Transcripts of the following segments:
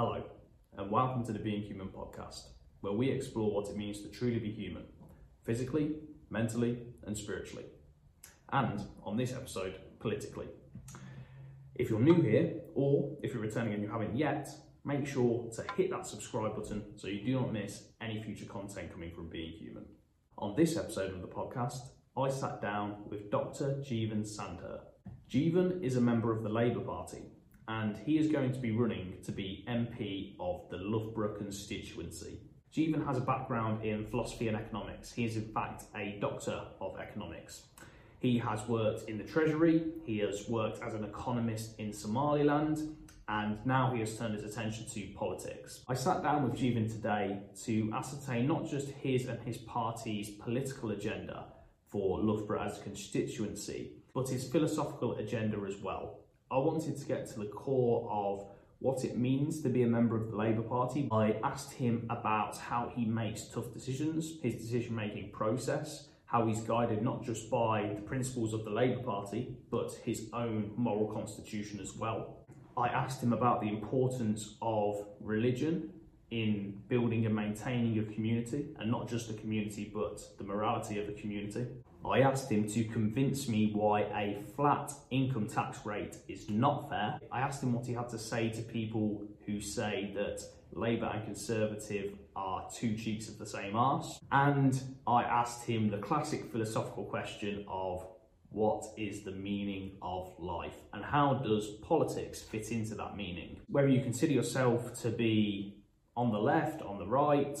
Hello, and welcome to the Being Human podcast, where we explore what it means to truly be human, physically, mentally, and spiritually. And on this episode, politically. If you're new here, or if you're returning and you haven't yet, make sure to hit that subscribe button so you do not miss any future content coming from Being Human. On this episode of the podcast, I sat down with Dr. Jeevun Sandher. Jeevun is a member of the Labour Party and he is going to be running to be MP of the Loughborough constituency. Jeevun has a background in philosophy and economics. He is, in fact, a doctor of economics. He has worked in the Treasury, he has worked as an economist in Somaliland, and now he has turned his attention to politics. I sat down with Jeevun today to ascertain not just his and his party's political agenda for Loughborough as a constituency, but his philosophical agenda as well. I wanted to get to the core of what it means to be a member of the Labour Party. I asked him about how he makes tough decisions, his decision making process, how he's guided not just by the principles of the Labour Party, but his own moral constitution as well. I asked him about the importance of religion in building and maintaining a community, and not just a community, but the morality of a community. I asked him to convince me why a flat income tax rate is not fair. I asked him what he had to say to people who say that Labour and Conservative are two cheeks of the same arse. And I asked him the classic philosophical question of what is the meaning of life and how does politics fit into that meaning? Whether you consider yourself to be on the left, on the right,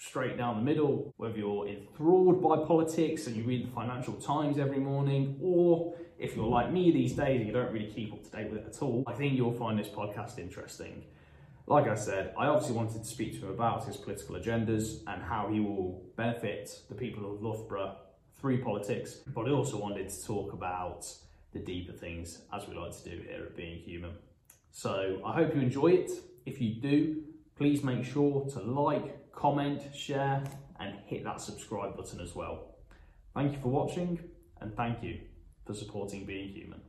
straight down the middle, whether you're enthralled by politics and you read the Financial Times every morning, or if you're like me these days and you don't really keep up to date with it at all, I think you'll find this podcast interesting. Like I said, I obviously wanted to speak to him about his political agendas and how he will benefit the people of Loughborough through politics, but I also wanted to talk about the deeper things as we like to do here at Being Human. So I hope you enjoy it. If you do, please make sure to like, comment, share, and hit that subscribe button as well. Thank you for watching, and thank you for supporting Being Human.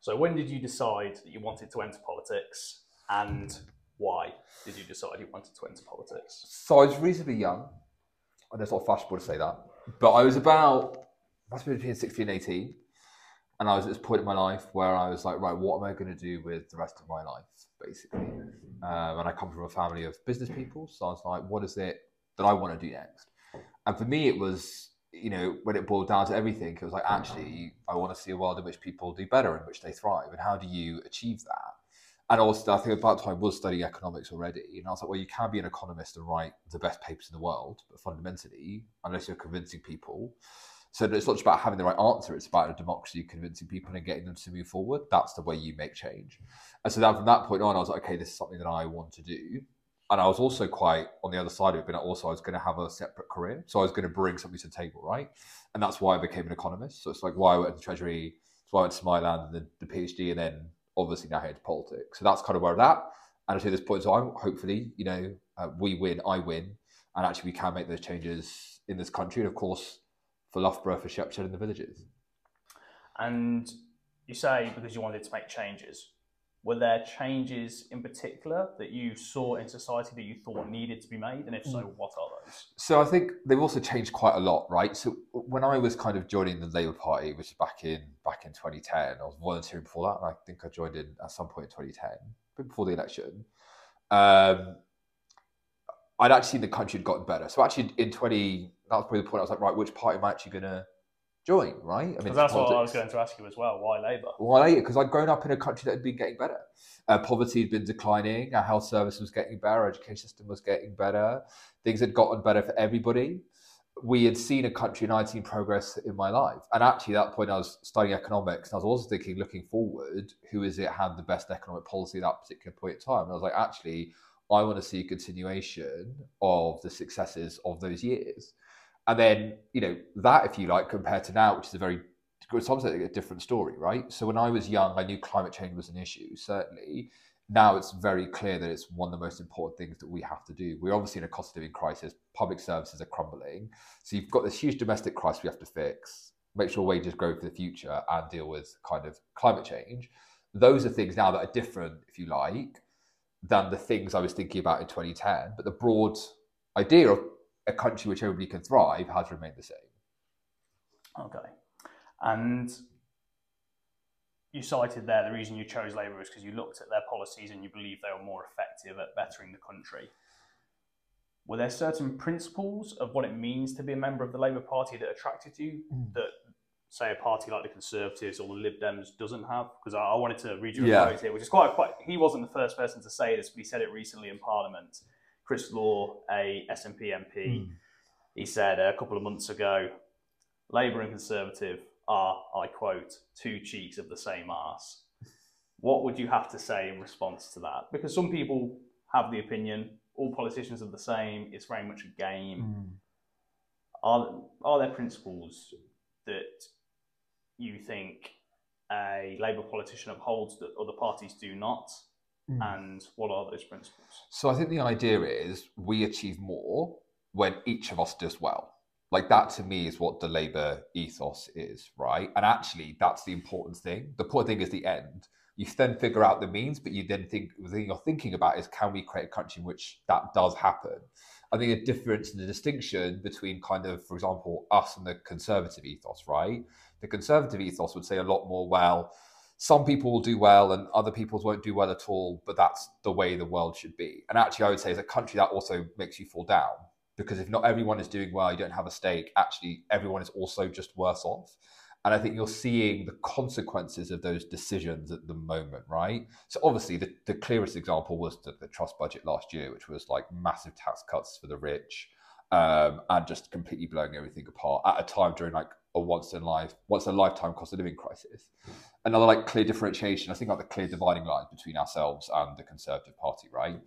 So, when did you decide that you wanted to enter politics, and why did you decide you wanted to enter politics? So I was reasonably young. I know it's not fashionable to say that, but I was about must have been between 16 and 18. And I was at this point in my life where I was like, right, what am I going to do with the rest of my life, basically? Um, and I come from a family of business people, so I was like, what is it that I want to do next? And for me, it was, you know, when it boiled down to everything, it was like, actually, I want to see a world in which people do better, in which they thrive, and how do you achieve that? And also, I think at that time I was studying economics already, and I was like, well, you can be an economist and write the best papers in the world, but fundamentally, unless you're convincing people, so it's not just about having the right answer; it's about a democracy, convincing people and getting them to move forward. That's the way you make change. And so that from that point on, I was like, okay, this is something that I want to do. And I was also quite on the other side of it, but also I was going to have a separate career. So I was going to bring something to the table, right? And that's why I became an economist. So it's like why I went to the Treasury, it's why I went to Somaliland and the, the PhD, and then obviously now head to politics. So that's kind of where I'm at. And to this point so I'm hopefully, you know, uh, we win, I win, and actually we can make those changes in this country. And of course, for Loughborough, for Shepshed and the villages. And you say because you wanted to make changes. Were there changes in particular that you saw in society that you thought needed to be made? And if so, mm. what are those? So I think they've also changed quite a lot, right? So when I was kind of joining the Labour Party, which is back in back in 2010, I was volunteering before that, and I think I joined in at some point in 2010, before the election. Um, I'd actually seen the country had gotten better. So actually in 20, that was probably the point I was like, right, which party am I actually going to join, right? I mean, that's what I was going to ask you as well. Why Labour? Why Labour? Because I'd grown up in a country that had been getting better. Uh, poverty had been declining. Our health service was getting better. Our education system was getting better. Things had gotten better for everybody. We had seen a country and I'd seen progress in my life. And actually, at that point, I was studying economics and I was also thinking, looking forward, who is it had the best economic policy at that particular point in time? And I was like, actually, I want to see a continuation of the successes of those years. And then, you know, that, if you like, compared to now, which is a very, some say a different story, right? So when I was young, I knew climate change was an issue, certainly. Now it's very clear that it's one of the most important things that we have to do. We're obviously in a cost of living crisis. Public services are crumbling. So you've got this huge domestic crisis we have to fix, make sure wages grow for the future, and deal with kind of climate change. Those are things now that are different, if you like, than the things I was thinking about in 2010. But the broad idea of a country which everybody can thrive has remained the same. Okay. And you cited there the reason you chose Labour is because you looked at their policies and you believe they were more effective at bettering the country. Were there certain principles of what it means to be a member of the Labour Party that attracted you mm. that, say, a party like the Conservatives or the Lib Dems doesn't have? Because I, I, wanted to read you a yeah. quote here, which is quite, quite. He wasn't the first person to say this, but he said it recently in Parliament. Chris Law, a SNP MP, mm. he said a couple of months ago, Labour and Conservative are, I quote, two cheeks of the same arse. What would you have to say in response to that? Because some people have the opinion all politicians are the same, it's very much a game. Mm. Are, are there principles that you think a Labour politician upholds that other parties do not? Mm. And what are those principles? So I think the idea is we achieve more when each of us does well. Like that to me is what the Labour ethos is, right? And actually, that's the important thing. The important thing is the end. You then figure out the means, but you then think the thing you're thinking about is can we create a country in which that does happen? I think a difference and a distinction between kind of, for example, us and the conservative ethos, right? The conservative ethos would say a lot more, well, some people will do well and other people won't do well at all, but that's the way the world should be. And actually, I would say as a country, that also makes you fall down because if not everyone is doing well, you don't have a stake, actually, everyone is also just worse off. And I think you're seeing the consequences of those decisions at the moment, right? So obviously, the, the clearest example was the, the Truss budget last year, which was like massive tax cuts for the rich um, and just completely blowing everything apart at a time during like a once in life, once a lifetime cost of living crisis. Another like clear differentiation, I think like the clear dividing lines between ourselves and the Conservative Party, right?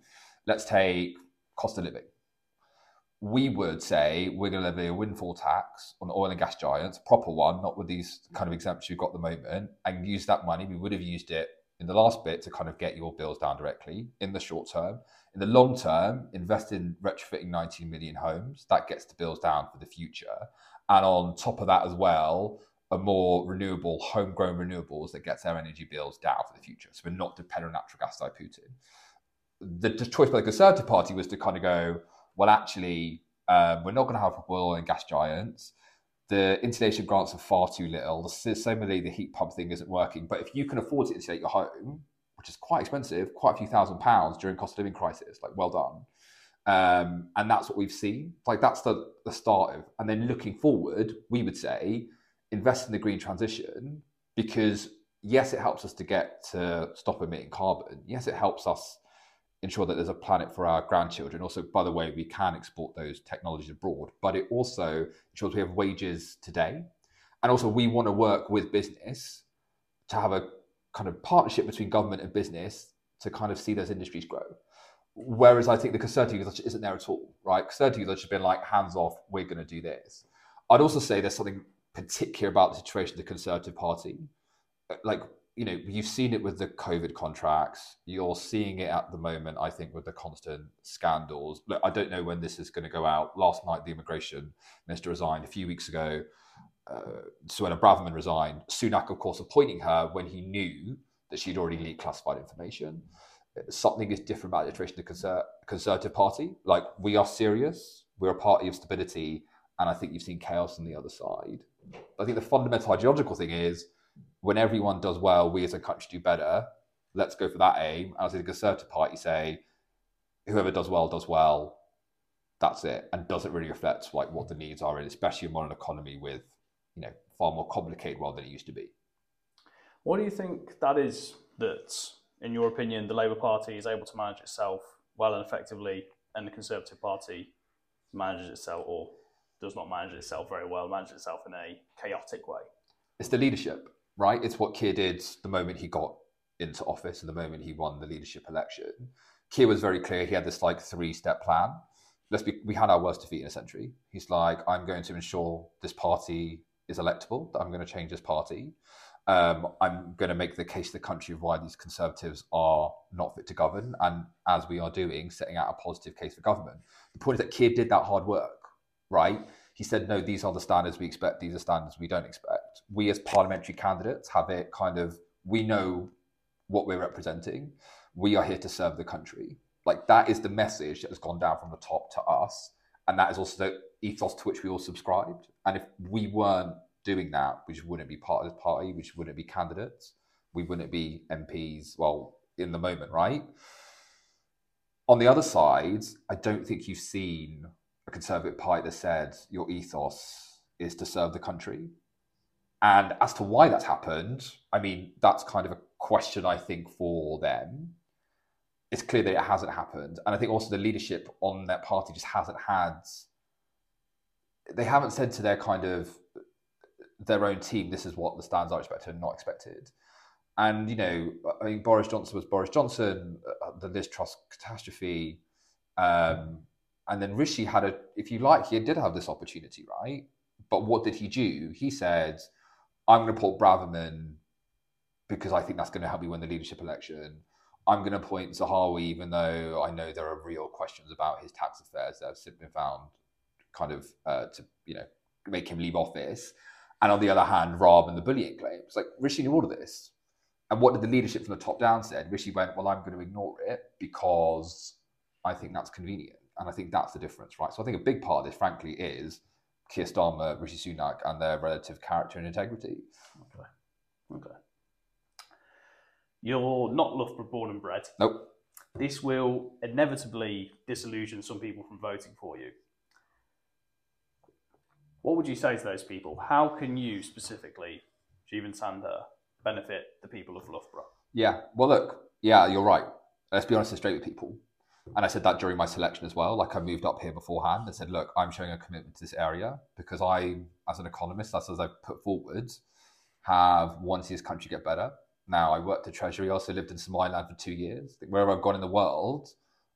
Let's take cost of living we would say we're going to levy a windfall tax on oil and gas giants, proper one, not with these kind of exemptions you've got at the moment, and use that money. We would have used it in the last bit to kind of get your bills down directly in the short term. In the long term, invest in retrofitting 19 million homes. That gets the bills down for the future. And on top of that as well, a more renewable, homegrown renewables that gets our energy bills down for the future. So we're not dependent on natural gas like Putin. The, the choice by the Conservative Party was to kind of go, well, actually, um, we're not going to have oil and gas giants. The insulation grants are far too little. Similarly, the heat pump thing isn't working. But if you can afford to insulate your home, which is quite expensive, quite a few thousand pounds during cost of living crisis, like well done. Um, and that's what we've seen. Like that's the, the start of. And then looking forward, we would say invest in the green transition because yes, it helps us to get to stop emitting carbon. Yes, it helps us ensure that there's a planet for our grandchildren. Also, by the way, we can export those technologies abroad, but it also ensures we have wages today. And also, we want to work with business to have a kind of partnership between government and business to kind of see those industries grow. Whereas I think the conservative isn't there at all, right? Conservative has just been like, hands off, we're going to do this. I'd also say there's something particular about the situation of the Conservative Party. Like you know, you've seen it with the COVID contracts. You're seeing it at the moment, I think, with the constant scandals. Look, I don't know when this is going to go out. Last night, the immigration minister resigned. A few weeks ago, uh, Suella Braverman resigned. Sunak, of course, appointing her when he knew that she'd already leaked classified information. Something is different about the situation of the Conser- Conservative Party. Like, we are serious. We're a party of stability. And I think you've seen chaos on the other side. I think the fundamental ideological thing is when everyone does well, we as a country do better. Let's go for that aim. And as a Conservative Party say, whoever does well does well. That's it, and doesn't really reflect like what the needs are, especially in modern economy with you know far more complicated world than it used to be. What do you think that is that, in your opinion, the Labour Party is able to manage itself well and effectively, and the Conservative Party manages itself or does not manage itself very well, manages itself in a chaotic way? It's the leadership right? It's what Keir did the moment he got into office and the moment he won the leadership election. Keir was very clear. He had this like three step plan. Let's be, we had our worst defeat in a century. He's like, I'm going to ensure this party is electable, that I'm going to change this party. Um, I'm going to make the case to the country of why these conservatives are not fit to govern, and as we are doing, setting out a positive case for government. The point is that Keir did that hard work, right? He said, no, these are the standards we expect, these are standards we don't expect. We as parliamentary candidates have it kind of, we know what we're representing. we are here to serve the country. Like that is the message that has gone down from the top to us. And that is also the ethos to which we all subscribed. And if we weren't doing that, we just wouldn't be part of the party, we just wouldn't be candidates, we wouldn't be MPs, well, in the moment, right? On the other side, I don't think you've seen a Conservative party that said your ethos is to serve the country. And as to why that's happened, I mean, that's kind of a question I think for them. It's clear that it hasn't happened. And I think also the leadership on that party just hasn't had, they haven't said to their kind of, their own team, this is what the stands are expected and not expected. And, you know, I mean, Boris Johnson was Boris Johnson, uh, the Liz Truss catastrophe. Um, and then Rishi had a, if you like, he did have this opportunity, right? But what did he do? He said, I'm going to put Braverman because I think that's going to help me win the leadership election. I'm going to appoint Zahawi, even though I know there are real questions about his tax affairs that have been found kind of uh, to, you know, make him leave office. And on the other hand, Raab and the bullying claims. Like Rishi knew all of this. And what did the leadership from the top down said? Rishi went, Well, I'm going to ignore it because I think that's convenient. And I think that's the difference, right? So I think a big part of this, frankly, is Keir Starmer, Rishi Sunak, and their relative character and integrity. Okay. Okay. You're not Loughborough born and bred. Nope. This will inevitably disillusion some people from voting for you. What would you say to those people? How can you specifically, Jeevun Sandher, benefit the people of Loughborough? Yeah. Well, look, yeah, you're right. Let's be honest and straight with people. And I said that during my selection as well. Like I moved up here beforehand and said, look, I'm showing a commitment to this area because I, as an economist, that's as I've put forward, have wanted this country get better. Now I worked at Treasury, I also lived in Somaliland for two years. Wherever I've gone in the world,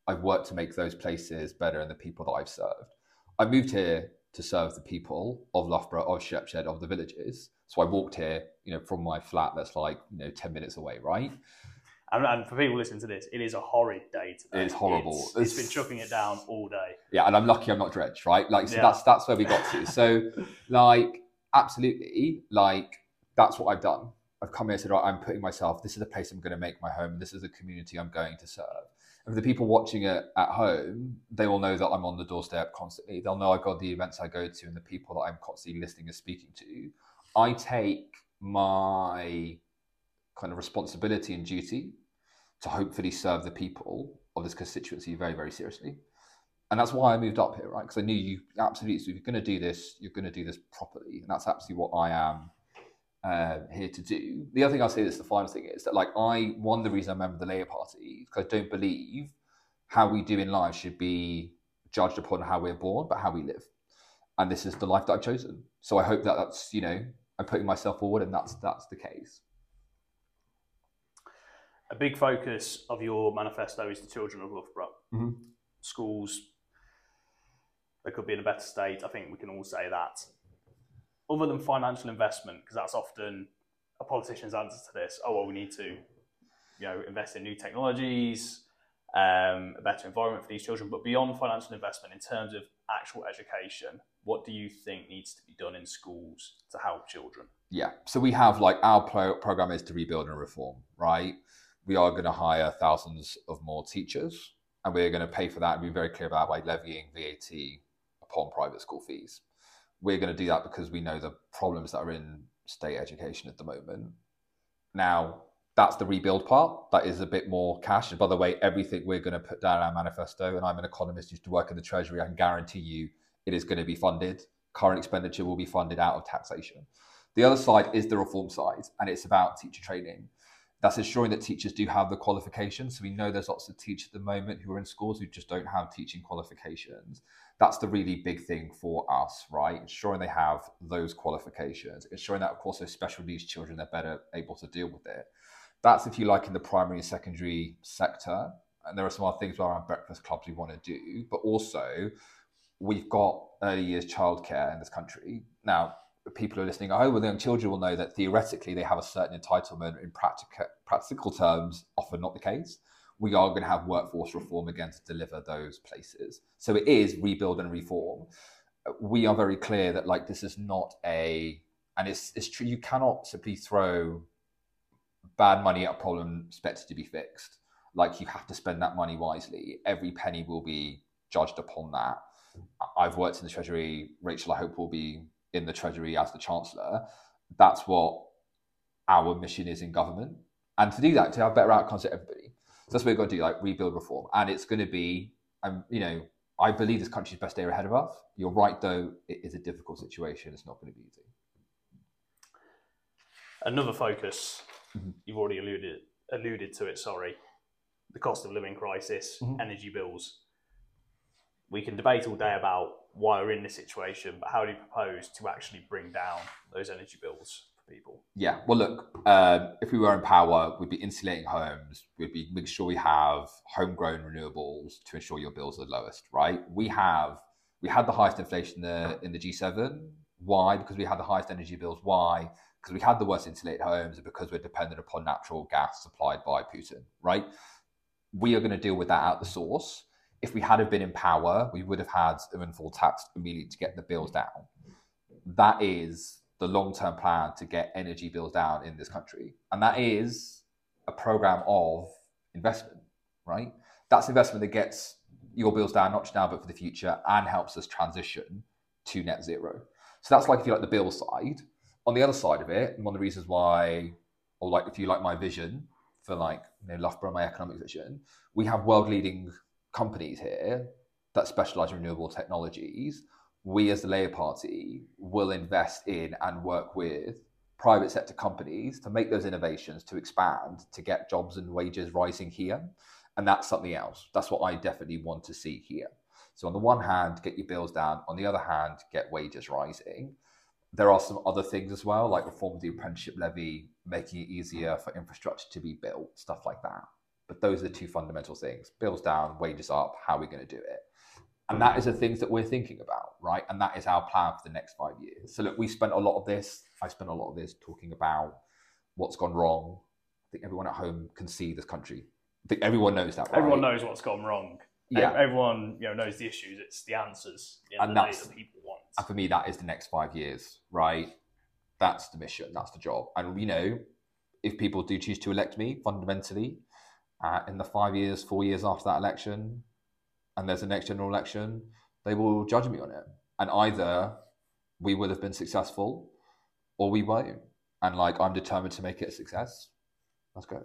I've worked to make those places better and the people that I've served. I moved here to serve the people of Loughborough, of Shepshed, of the villages. So I walked here, you know, from my flat that's like, you know, 10 minutes away, right? And, and for people listening to this, it is a horrid day today. It's horrible. It's, it's been chucking it down all day. Yeah, and I'm lucky I'm not drenched, right? Like, so Yeah. that's that's where we got to. So, like, absolutely, like, that's what I've done. I've come here and said, right, I'm putting myself, this is the place I'm going to make my home. This is the community I'm going to serve. And for the people watching it at home, they will know that I'm on the doorstep constantly. They'll know I've got the events I go to and the people that I'm constantly listening and speaking to. I take my kind of responsibility and duty to hopefully serve the people of this constituency very, very seriously. And that's why I moved up here, right? Because I knew you absolutely, so if you're going to do this, you're going to do this properly. And that's absolutely what I am uh, here to do. The other thing I'll say is the final thing is that, like, I, one, the reason I'm a member of the Labour Party, because I don't believe how we do in life should be judged upon how we're born, but how we live. And this is the life that I've chosen. So I hope that that's, you know, I'm putting myself forward and that's that's the case. A big focus of your manifesto is the children of Loughborough. Mhm. Schools, they could be in a better state. I think we can all say that. Other than financial investment, because that's often a politician's answer to this. Oh well, we need to, you know, invest in new technologies, um, a better environment for these children. But beyond financial investment, in terms of actual education, what do you think needs to be done in schools to help children? Yeah. So we have like our pro- program is to rebuild and reform, right? We are going to hire thousands of more teachers, and we're going to pay for that and be very clear about by levying VAT upon private school fees. We're going to do that because we know the problems that are in state education at the moment. Now, that's the rebuild part. That is a bit more cash. And by the way, everything we're going to put down in our manifesto, and I'm an economist, used to work in the Treasury, I can guarantee you it is going to be funded. Current expenditure will be funded out of taxation. The other side is the reform side, and it's about teacher training. That's ensuring that teachers do have the qualifications. So we know there's lots of teachers at the moment who are in schools who just don't have teaching qualifications. That's the really big thing for us, right? Ensuring they have those qualifications, ensuring that, of course, those special needs children, they're better able to deal with it. That's, if you like, in the primary and secondary sector. And there are some other things around breakfast clubs we want to do, but also we've got early years childcare in this country. Now, people who are listening at home the young children will know that theoretically they have a certain entitlement. In practical, practical terms, often not the case. We are going to have workforce reform again to deliver those places. So it is rebuild and reform. We are very clear that like this is not a, and it's it's true. You cannot simply throw bad money at a problem expected to be fixed. like you have to spend that money wisely. Every penny will be judged upon that. I've worked in the Treasury. Rachel, I hope, will be in the Treasury as the Chancellor. That's what our mission is in government. And to do that, to have better outcomes for everybody. So that's what we've got to do, like rebuild reform. And it's going to be, um, you know, I believe this country's best day ahead of us. You're right, though, it is a difficult situation. It's not going to be easy. Another focus, mm-hmm. you've already alluded alluded to it. Sorry, the cost of living crisis, mm-hmm. energy bills. We can debate all day about why we're in this situation, but how do you propose to actually bring down those energy bills for people? Yeah, well, look, um, if we were in power, we'd be insulating homes, we'd be making sure we have homegrown renewables to ensure your bills are the lowest, right? We have we had the highest inflation in the, in the G7. Why? Because we had the highest energy bills. Why? Because we had the worst insulated homes and because we're dependent upon natural gas supplied by Putin, right? We are going to deal with that at the source if we had have been in power, we would have had a windfall tax immediately to get the bills down. That is the long term plan to get energy bills down in this country. And that is a program of investment, right? That's investment that gets your bills down, not just now, but for the future, and helps us transition to net zero. So that's like if you like the bill side. On the other side of it, and one of the reasons why, or like if you like my vision for like you know Loughborough, my economic vision, we have world leading companies here that specialize in renewable technologies, we as the Labour Party will invest in and work with private sector companies to make those innovations to expand to get jobs and wages rising here. And that's something else. That's what I definitely want to see here. So, on the one hand, get your bills down. On the other hand, get wages rising. There are some other things as well, like reform of the apprenticeship levy, making it easier for infrastructure to be built, stuff like that. But those are the two fundamental things bills down, wages up, how are we going to do it? And that is the things that we're thinking about, right? And that is our plan for the next five years. So, look, we spent a lot of this, I spent a lot of this talking about what's gone wrong. I think everyone at home can see this country. I think everyone knows that, right? Everyone knows what's gone wrong. Yeah. Everyone you know, knows the issues. It's the answers the and that's, that people want. And for me, that is the next five years, right? That's the mission. That's the job. And, you know, if people do choose to elect me, fundamentally, uh, in the five years, four years after that election, and there's a next general election, they will judge me on it. And either we will have been successful or we won't. And like, I'm determined to make it a success. Let's go.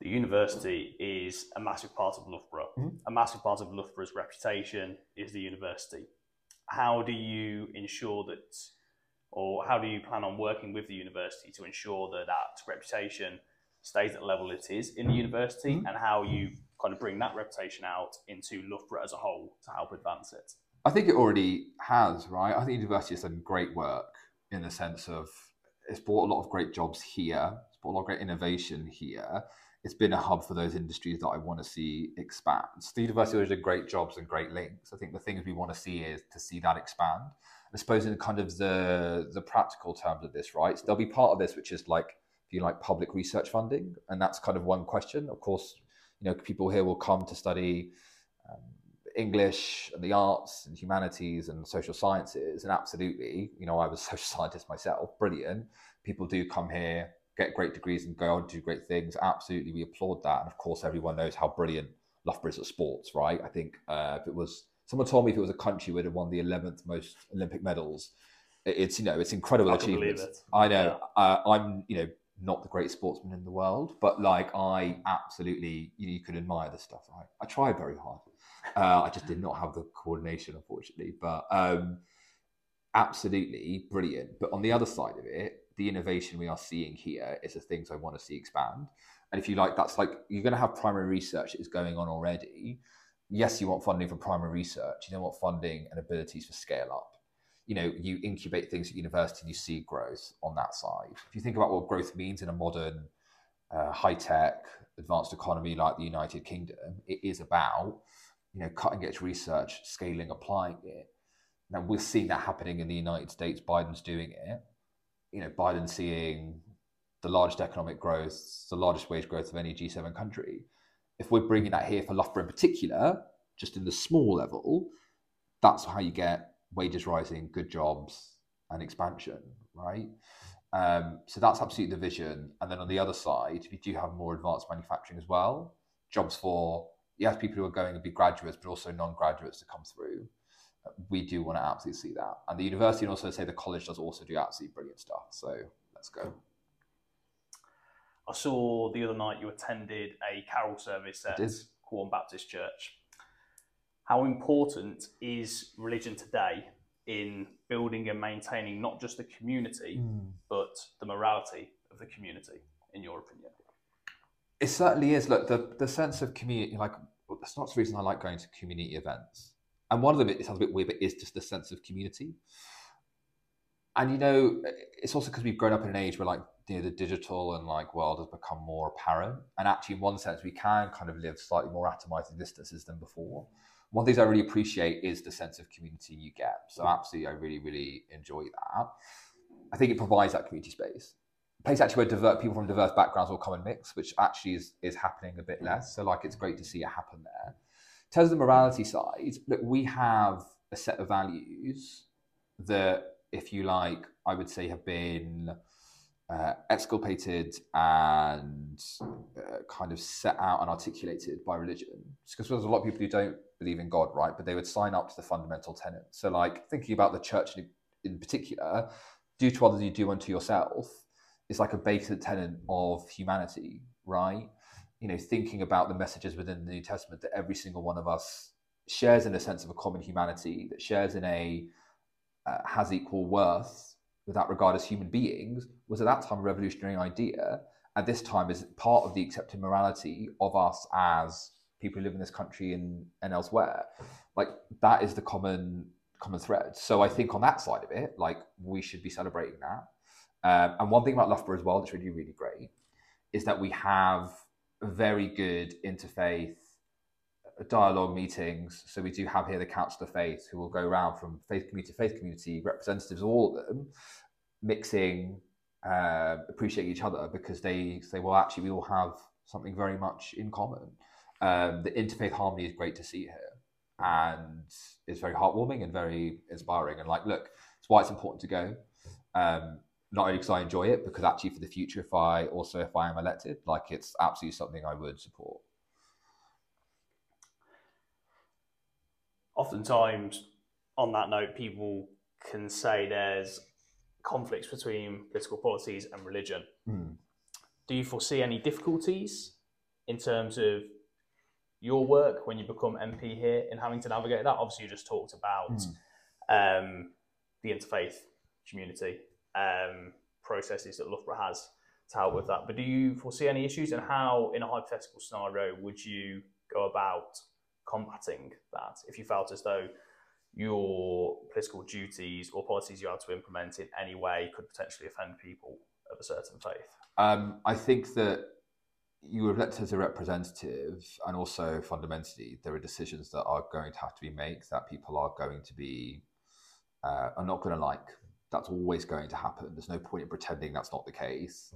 The university is a massive part of Loughborough. Mm-hmm. A massive part of Loughborough's reputation is the university. How do you ensure that or how do you plan on working with the university to ensure that that reputation stays at the level it is in the university mm-hmm. and how you kind of bring that reputation out into Loughborough as a whole to help advance it? I think it already has, right? I think the university has done great work in the sense of it's brought a lot of great jobs here, it's brought a lot of great innovation here. It's been a hub for those industries that I want to see expand. So the university always did great jobs and great links. I think the things we want to see is to see that expand. I suppose in kind of the the practical terms of this, right? So there'll be part of this which is like if you like public research funding, and that's kind of one question. Of course, you know people here will come to study um, English and the arts and humanities and social sciences, and absolutely, you know, I was a social scientist myself, brilliant. People do come here, get great degrees, and go on to do great things. Absolutely, we applaud that, and of course, everyone knows how brilliant Loughborough is at sports, right? I think uh, if it was someone told me if it was a country would have won the 11th most Olympic medals. It's you know it's incredible I achievement. It. I know yeah. uh, I'm you know not the greatest sportsman in the world, but like I absolutely you, know, you can admire the stuff. Right? I try very hard. Uh, I just did not have the coordination, unfortunately. But um, absolutely brilliant. But on the other side of it, the innovation we are seeing here is the things I want to see expand. And if you like, that's like you're going to have primary research that is going on already yes, you want funding for primary research. You don't want funding and abilities for scale up. You know, you incubate things at university and you see growth on that side. If you think about what growth means in a modern, uh, high tech, advanced economy like the United Kingdom, it is about you know cutting edge research, scaling, applying it. Now we're seeing that happening in the United States. Biden's doing it. You know, Biden's seeing the largest economic growth, the largest wage growth of any G7 country if we're bringing that here for Loughborough in particular, just in the small level, that's how you get wages rising, good jobs, and expansion, right? Um, so that's absolutely the vision. And then on the other side, we do have more advanced manufacturing as well. Jobs for yes, people who are going to be graduates, but also non-graduates to come through. We do want to absolutely see that. And the university and also say the college does also do absolutely brilliant stuff. So let's go. I saw the other night you attended a carol service at. Quorn Baptist Church. How important is religion today in building and maintaining not just the community, hmm. but the morality of the community, in your opinion? It certainly is. Look, the, the sense of community, like, that's not the reason I like going to community events. And one of them, it sounds a bit weird, but is just the sense of community. And, you know, it's also because we've grown up in an age where, like, you know, the digital and, like, world has become more apparent. And actually, in one sense, we can kind of live slightly more atomized distances than before. One of the things I really appreciate is the sense of community you get. So, absolutely, I really, really enjoy that. I think it provides that community space A place actually where divert, people from diverse backgrounds will come and mix, which actually is, is happening a bit less. So like it's great to see it happen there. In terms of the morality side, look, we have a set of values that, if you like, I would say have been uh, exculpated and uh, kind of set out and articulated by religion. Because there's a lot of people who don't believe in God, right? But they would sign up to the fundamental tenet. So, like thinking about the church in, in particular, do to others you do unto yourself is like a basic tenet of humanity, right? You know, thinking about the messages within the New Testament that every single one of us shares in a sense of a common humanity, that shares in a uh, has equal worth without regard as human beings, was at that time a revolutionary idea. At this time, is part of the accepted morality of us as people who live in this country and, and elsewhere. Like that is the common common thread. So I think on that side of it, like we should be celebrating that. Um, and one thing about Loughborough as well that's really, really great is that we have very good interfaith dialogue meetings. So we do have here the Council of Faith who will go around from faith community to faith community, representatives, all of them, mixing, uh, appreciate each other because they say, well, actually, we all have something very much in common. Um, the interfaith harmony is great to see here and it's very heartwarming and very inspiring. And like, look, it's why it's important to go. Um, not only because I enjoy it, because actually for the future, if I also if I am elected, like it's absolutely something I would support. Oftentimes, on that note, people can say there's conflicts between political policies and religion. Mm. Do you foresee any difficulties in terms of your work when you become MP here in having to navigate that? Obviously, you just talked about Mm. um, the interfaith community um, processes that Loughborough has to help with that. But do you foresee any issues, and how, in a hypothetical scenario, would you go about combating that if you felt as though your political duties or policies you had to implement in any way could potentially offend people of a certain faith? Um, I think that you elected as a representative, and also fundamentally, there are decisions that are going to have to be made that people are going to be uh, are not going to like. That's always going to happen. There's no point in pretending that's not the case.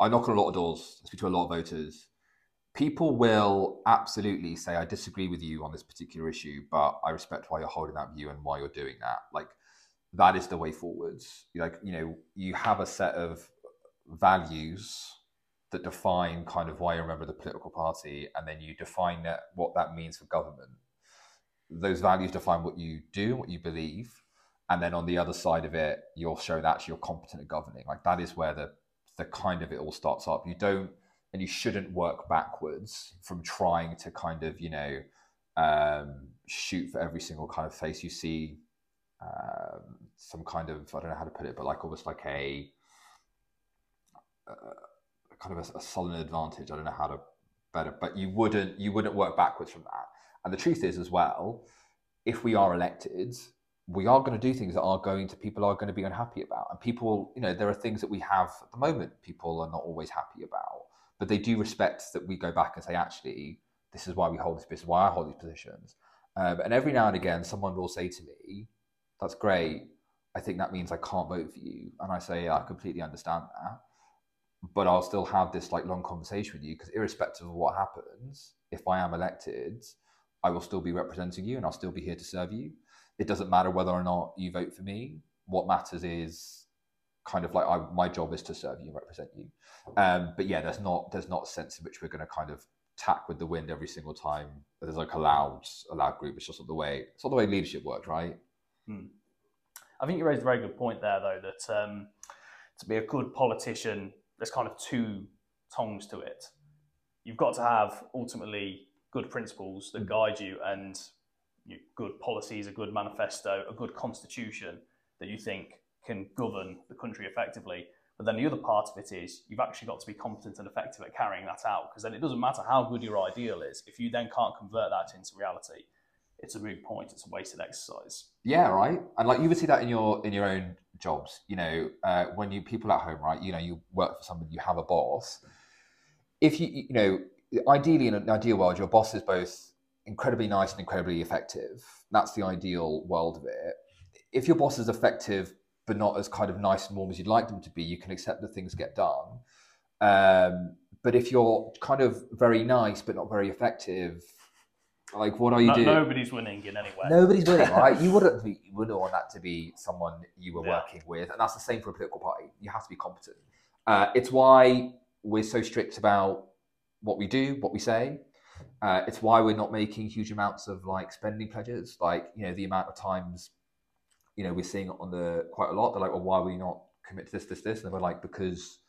I knock on a lot of doors, I speak to a lot of voters. People will absolutely say, I disagree with you on this particular issue, but I respect why you're holding that view and why you're doing that. Like, that is the way forwards. Like, you know, you have a set of values that define kind of why you're a member of the political party, and then you define that, what that means for government. Those values define what you do, what you believe, and then on the other side of it, you'll show that you're competent at governing. Like that is where the the kind of it all starts up. You don't and you shouldn't work backwards from trying to kind of you know um, shoot for every single kind of face you see. Um, some kind of I don't know how to put it, but like almost like a, a kind of a, a sullen advantage. I don't know how to better, but you wouldn't you wouldn't work backwards from that. And the truth is as well, if we are elected, we are going to do things that are going to people are going to be unhappy about, and people, you know, there are things that we have at the moment people are not always happy about, but they do respect that we go back and say, actually, this is why we hold this position, why I hold these positions. Um, and every now and again, someone will say to me, "That's great. I think that means I can't vote for you," and I say, yeah, "I completely understand that." but I'll still have this like long conversation with you because irrespective of what happens, if I am elected, I will still be representing you and I'll still be here to serve you. It doesn't matter whether or not you vote for me. What matters is kind of like I, my job is to serve you, represent you. Um, but yeah, there's not there's not a sense in which we're going to kind of tack with the wind every single time. There's like a loud a loud group. It's just not the way it's not the way leadership works, right? I think you raised a very good point there, though, that um, to be a good politician, there's kind of two tongues to it. You've got to have ultimately good principles that guide you and you, good policies, a good manifesto, a good constitution that you think can govern the country effectively. But then the other part of it is you've actually got to be competent and effective at carrying that out because then it doesn't matter how good your ideal is. If you then can't convert that into reality, it's a moot point, it's a wasted exercise. Yeah, right. And like you would see that in your in your own jobs. You know, uh, when you people at home, right? You know, you work for somebody, you have a boss. If you you know, ideally in an ideal world, your boss is both incredibly nice and incredibly effective. That's the ideal world of it. If your boss is effective but not as kind of nice and warm as you'd like them to be, you can accept that things get done. Um, but if you're kind of very nice but not very effective, like what are you No- doing? nobody's winning in any way. Nobody's winning, right? You wouldn't be, you wouldn't want that to be someone you were Yeah. working with, and that's the same for a political party. You have to be competent. Uh, it's why we're so strict about what we do, what we say. Uh, it's why we're not making huge amounts of like spending pledges. Like you know the amount of times, you know, we're seeing it on the quite a lot. They're like, well, why are we not commit to this, this, this? And we're like, because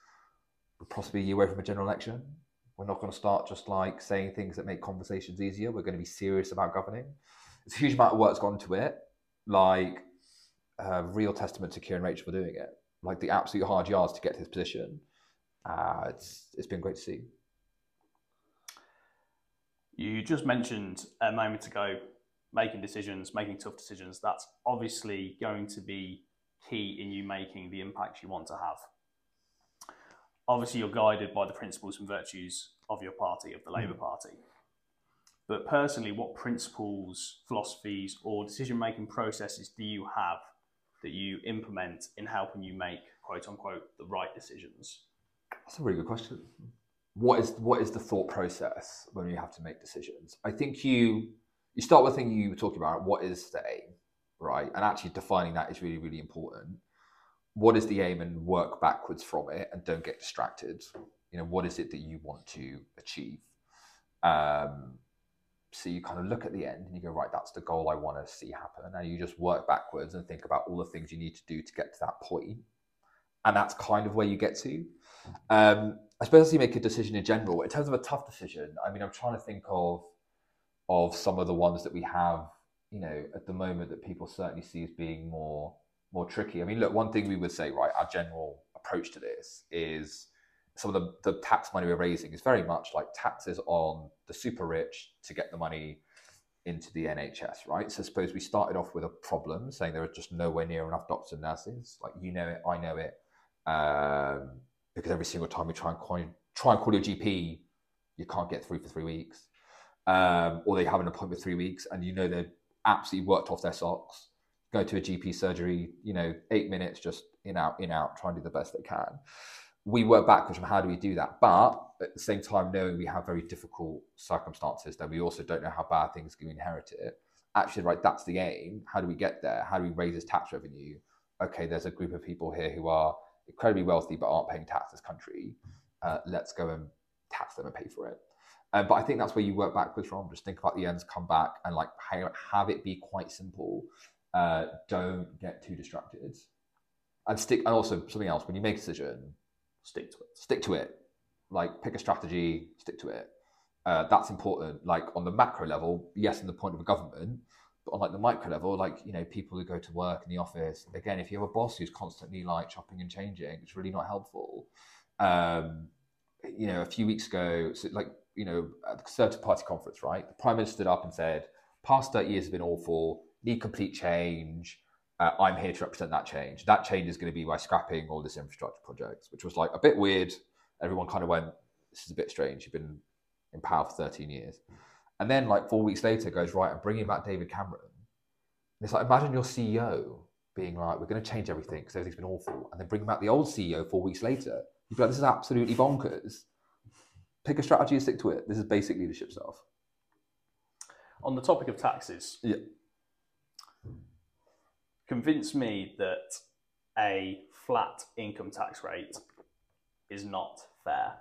we're possibly a year away from a general election. We're not going to start just like saying things that make conversations easier. We're going to be serious about governing. It's a huge amount of work's gone into it. Like real testament to Keir and Rachel for doing it. Like the absolute hard yards to get to this position. Uh, it's it's been great to see. You just mentioned a moment ago making decisions, making tough decisions. That's obviously going to be key in you making the impact you want to have. Obviously, you're guided by the principles and virtues of your party, of the hmm. Labour Party. But personally, what principles, philosophies, or decision making processes do you have that you implement in helping you make, quote unquote, the right decisions? That's a really good question. What is what is the thought process when you have to make decisions? I think you you start with the thing you were talking about. What is the aim, right? And actually defining that is really really important. What is the aim, and work backwards from it, and don't get distracted. You know, what is it that you want to achieve? Um, so you kind of look at the end and you go, right, that's the goal I want to see happen. And you just work backwards and think about all the things you need to do to get to that point. And that's kind of where you get to. Um, I suppose you make a decision in general, in terms of a tough decision, I mean, I'm trying to think of of some of the ones that we have, you know, at the moment that people certainly see as being more more tricky. I mean, look, one thing we would say, right, our general approach to this is some of the, the tax money we're raising is very much like taxes on the super rich to get the money into the NHS, right? So suppose we started off with a problem saying there are just nowhere near enough doctors and nurses. Like you know it, I know it. Um, because every single time we try and try and call your GP, you can't get through for three weeks. Um, or they have an appointment three weeks and you know they're absolutely worked off their socks. Go to a GP surgery, you know, eight minutes, just in, out, in, out, try and do the best they can. We work backwards from how do we do that? But at the same time, knowing we have very difficult circumstances, that we also don't know how bad things can inherit it. Actually, right, that's the aim. How do we get there? How do we raise this tax revenue? Okay, there's a group of people here who are incredibly wealthy but aren't paying tax this country. Uh, let's go and tax them and pay for it. Uh, but I think that's where you work backwards from. Just think about the ends, come back, and like have it be quite simple. Uh, don't get too distracted, and stick. And also something else: when you make a decision, Stick to it. stick to it. Like pick a strategy, stick to it. Uh, that's important. Like on the macro level, yes, in the point of a government, but on like the micro level, like you know, people who go to work in the office. Again, if you have a boss who's constantly like chopping and changing, it's really not helpful. Um, you know, a few weeks ago, so like you know, at the Conservative Party conference, right, the Prime Minister stood up and said, "Past thirty years have been awful. Need complete change." Uh, I'm here to represent that change. That change is going to be by scrapping all this infrastructure projects, which was like a bit weird. Everyone kind of went, "This is a bit strange." You've been in power for 13 years, and then like four weeks later, goes right I'm bringing back David Cameron. And it's like imagine your CEO being like, "We're going to change everything because everything's been awful," and then bring back the old CEO four weeks later. You'd be like, "This is absolutely bonkers." Pick a strategy and stick to it. This is basic leadership stuff. On the topic of taxes, Yeah. convince me that a flat income tax rate is not fair.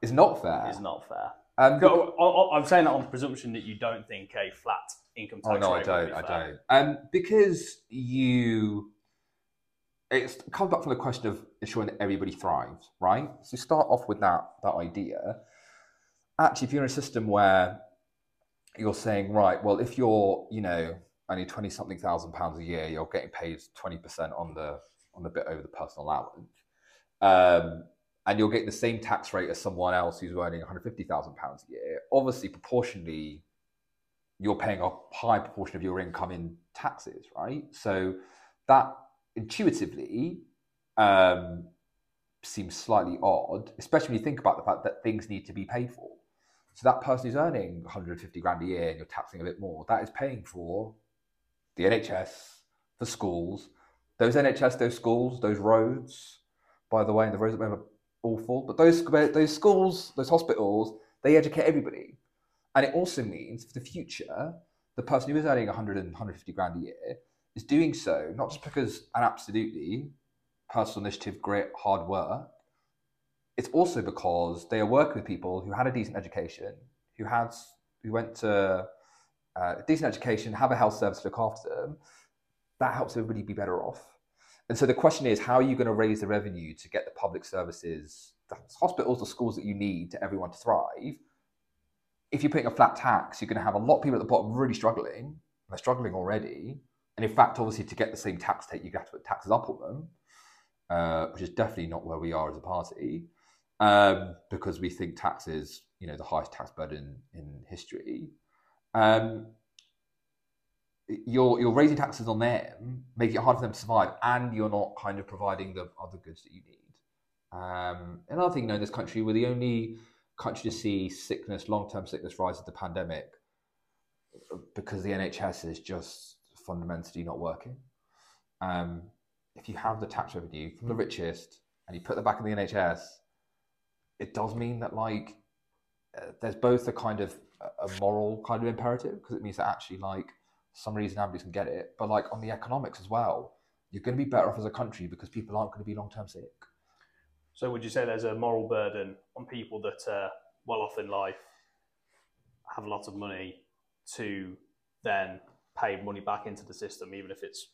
It's not fair. Is not fair. Um, I- I'm saying that on the presumption that you don't think a flat income tax. Oh tax no, I don't. I don't. Um, because you, it comes back from the question of ensuring that everybody thrives, right? So start off with that that idea. Actually, if you're in a system where you're saying, right, well, if you're, you know, only twenty something thousand pounds a year, you're getting paid twenty percent on the on the bit over the personal allowance, um, and you're getting the same tax rate as someone else who's earning one hundred fifty thousand pounds a year. Obviously, proportionally, you're paying a high proportion of your income in taxes, right? So that intuitively um, seems slightly odd, especially when you think about the fact that things need to be paid for. So that person who's earning 150 grand a year and you're taxing a bit more, that is paying for the NHS, the schools, those NHS, those schools, those roads. By the way, the roads are awful, but those those schools, those hospitals, they educate everybody. And it also means for the future, the person who is earning 100 and 150 grand a year is doing so not just because an absolutely personal initiative, great hard work. It's also because they are working with people who had a decent education, who had who went to uh, decent education, have a health service to look after them. That helps everybody be better off. And so the question is, how are you going to raise the revenue to get the public services, the hospitals, the schools that you need to everyone to thrive? if you're putting a flat tax, you're going to have a lot of people at the bottom really struggling. They're struggling already. And in fact, obviously, to get the same tax take, you have to put taxes up on them, uh, which is definitely not where we are as a party, um, because we think tax is, you know, the highest tax burden in history. Um, you're you're raising taxes on them, making it hard for them to survive, and you're not kind of providing the other goods that you need. Um, another thing, you know, in this country, we're the only country to see sickness, long term sickness rise with the pandemic because the NHS is just fundamentally not working. Um, if you have the tax revenue from the richest and you put that back in the NHS, it does mean that like uh, there's both a kind of a moral kind of imperative because it means that actually like some reason everybody can get it, but like on the economics as well, you're going to be better off as a country because people aren't going to be long term sick. So would you say there's a moral burden on people that are well off in life, have lots of money, to then pay money back into the system, even if it's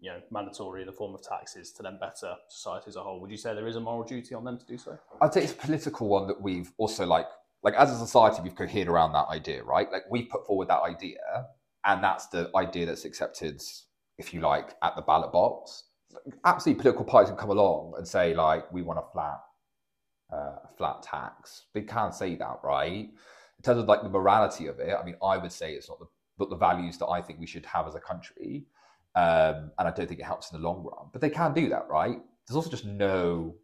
you know mandatory in the form of taxes, to then better society as a whole? Would you say there is a moral duty on them to do so? I'd say it's a political one that we've also like like as a society we've cohered around that idea, right? Like we've put forward that idea, and that's the idea that's accepted, if you like, at the ballot box. Absolutely, political parties can come along and say like we want a flat, uh, flat tax. They can't say that, right? In terms of like the morality of it, I mean, I would say it's not the not the values that I think we should have as a country, um, and I don't think it helps in the long run. But they can do that, right? There's also just no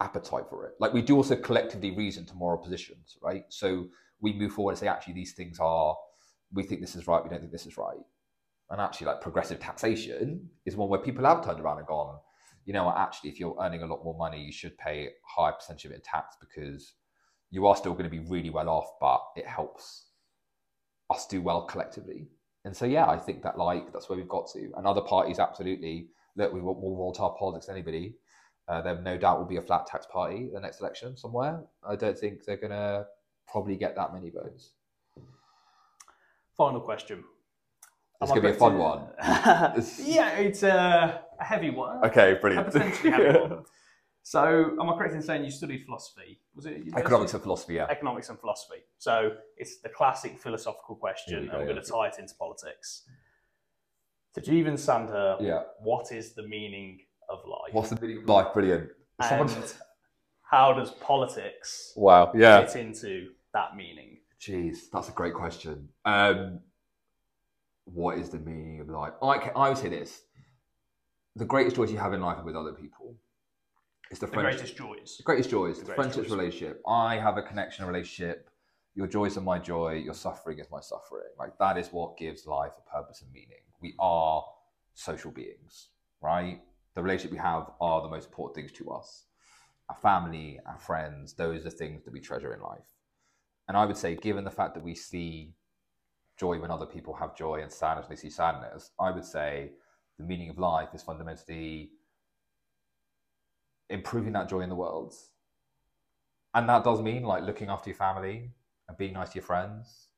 appetite for it. Like we do also collectively reason to moral positions, right? So we move forward and say, actually, these things are, we think this is right, we don't think this is right. And actually, like progressive taxation is one where people have turned around and gone, you know, actually, if you're earning a lot more money, you should pay a higher percentage of it in tax because you are still going to be really well off, but it helps us do well collectively. And so, yeah, I think that like that's where we've got to. And other parties, absolutely, look, we want more volatile politics than anybody. Uh, there no doubt will be a flat tax party the next election somewhere. I don't think they're going to probably get that many votes. Final question. It's going to be a fun one. yeah, it's a, a heavy one. Okay, A potentially heavy one. So, am I correct in saying you studied philosophy? Was it? Economics and philosophy, yeah. economics and philosophy. So it's the classic philosophical question, and we're going to tie it into politics. To Jeevun Sandher, Yeah. what is the meaning of life? What's the meaning of life? Brilliant. and Someone- how does politics Wow, yeah. fit into that meaning? Jeez, that's a great question. Um, what is the meaning of life? I, I would say this: the greatest joys you have in life are with other people. It's the, The friendship- greatest joys. the greatest joys, The the greatest friendships joys. relationship. I have a connection, a relationship. Your joys are my joy. Your suffering is my suffering. Like that is what gives life a purpose and meaning. We are social beings, right? The relationship we have are the most important things to us. Our family, our friends, those are things that we treasure in life. And I would say, given the fact that we see joy when other people have joy and sadness when they see sadness, I would say the meaning of life is fundamentally improving that joy in the world. And that does mean like looking after your family and being nice to your friends.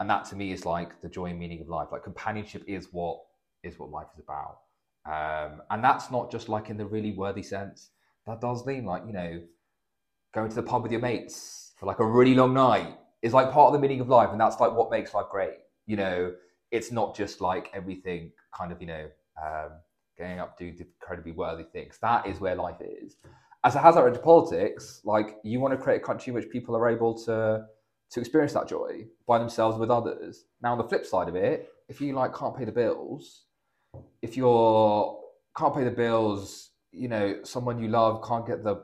And that to me is like the joy and meaning of life. Like companionship is what is what life is about. Um, and that's not just like in the really worthy sense. That does mean like, you know, going to the pub with your mates for like a really long night is like part of the meaning of life. And that's like what makes life great. You know, it's not just like everything kind of, you know, um, getting up to do incredibly worthy things. That is where life is. As has out into politics, like you want to create a country in which people are able to to experience that joy by themselves with others. Now on the flip side of it, if you like can't pay the bills, if you're can't pay the bills, you know, someone you love can't get the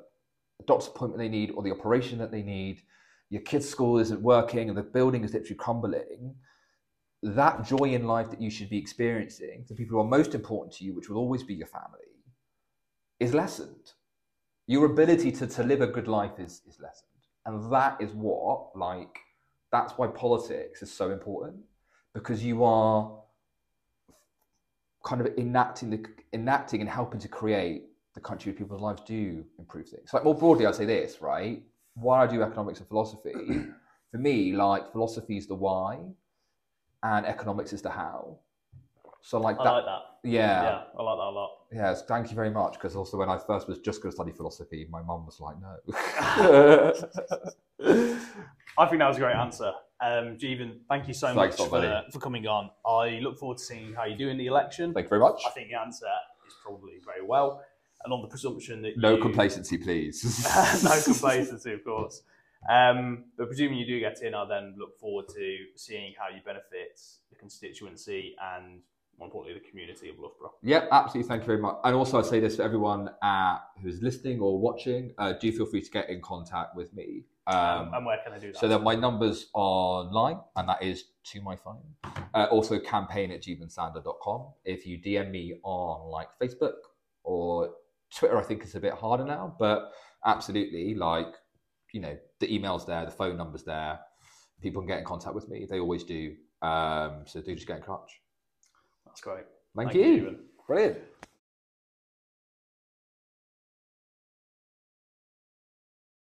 doctor's appointment they need or the operation that they need, your kid's school isn't working and the building is literally crumbling, that joy in life that you should be experiencing, the people who are most important to you, which will always be your family, is lessened. Your ability to, to live a good life is, is lessened. And that is what, like, that's why politics is so important because you are kind of enacting the enacting and helping to create the country where people's lives do improve things. Like more broadly, I'd say this, right? Why I do economics and philosophy, for me, like philosophy is the why, and economics is the how. So like I that, like that. yeah, Yeah, I like that a lot. Yes, thank you very much. Because also, when I first was just going to study philosophy, my mum was like, "No." I think that was a great answer. Um, Jeevun, thank you so Thanks, much for, for coming on. I look forward to seeing how you do in the election. thank you very much. I think the answer is probably very well. And on the presumption that No you, complacency, please. no complacency, of course. Um, but presuming you do get in, I'll then look forward to seeing how you benefit the constituency and, more importantly, the community of Loughborough. Yep, absolutely. Thank you very much. And also, I'd say this for everyone uh, who's listening or watching: uh, do feel free to get in contact with me. Um, and where can I do that? so that my number's are online, and that is to my phone. Uh, also, campaign at jeevansander.com. If you DM me on like Facebook or Twitter, I think it's a bit harder now, but absolutely, like you know, the email's there, the phone number's there. People can get in contact with me. They always do. Um, so do just get in touch. That's great. Thank, Thank you, you. Brilliant.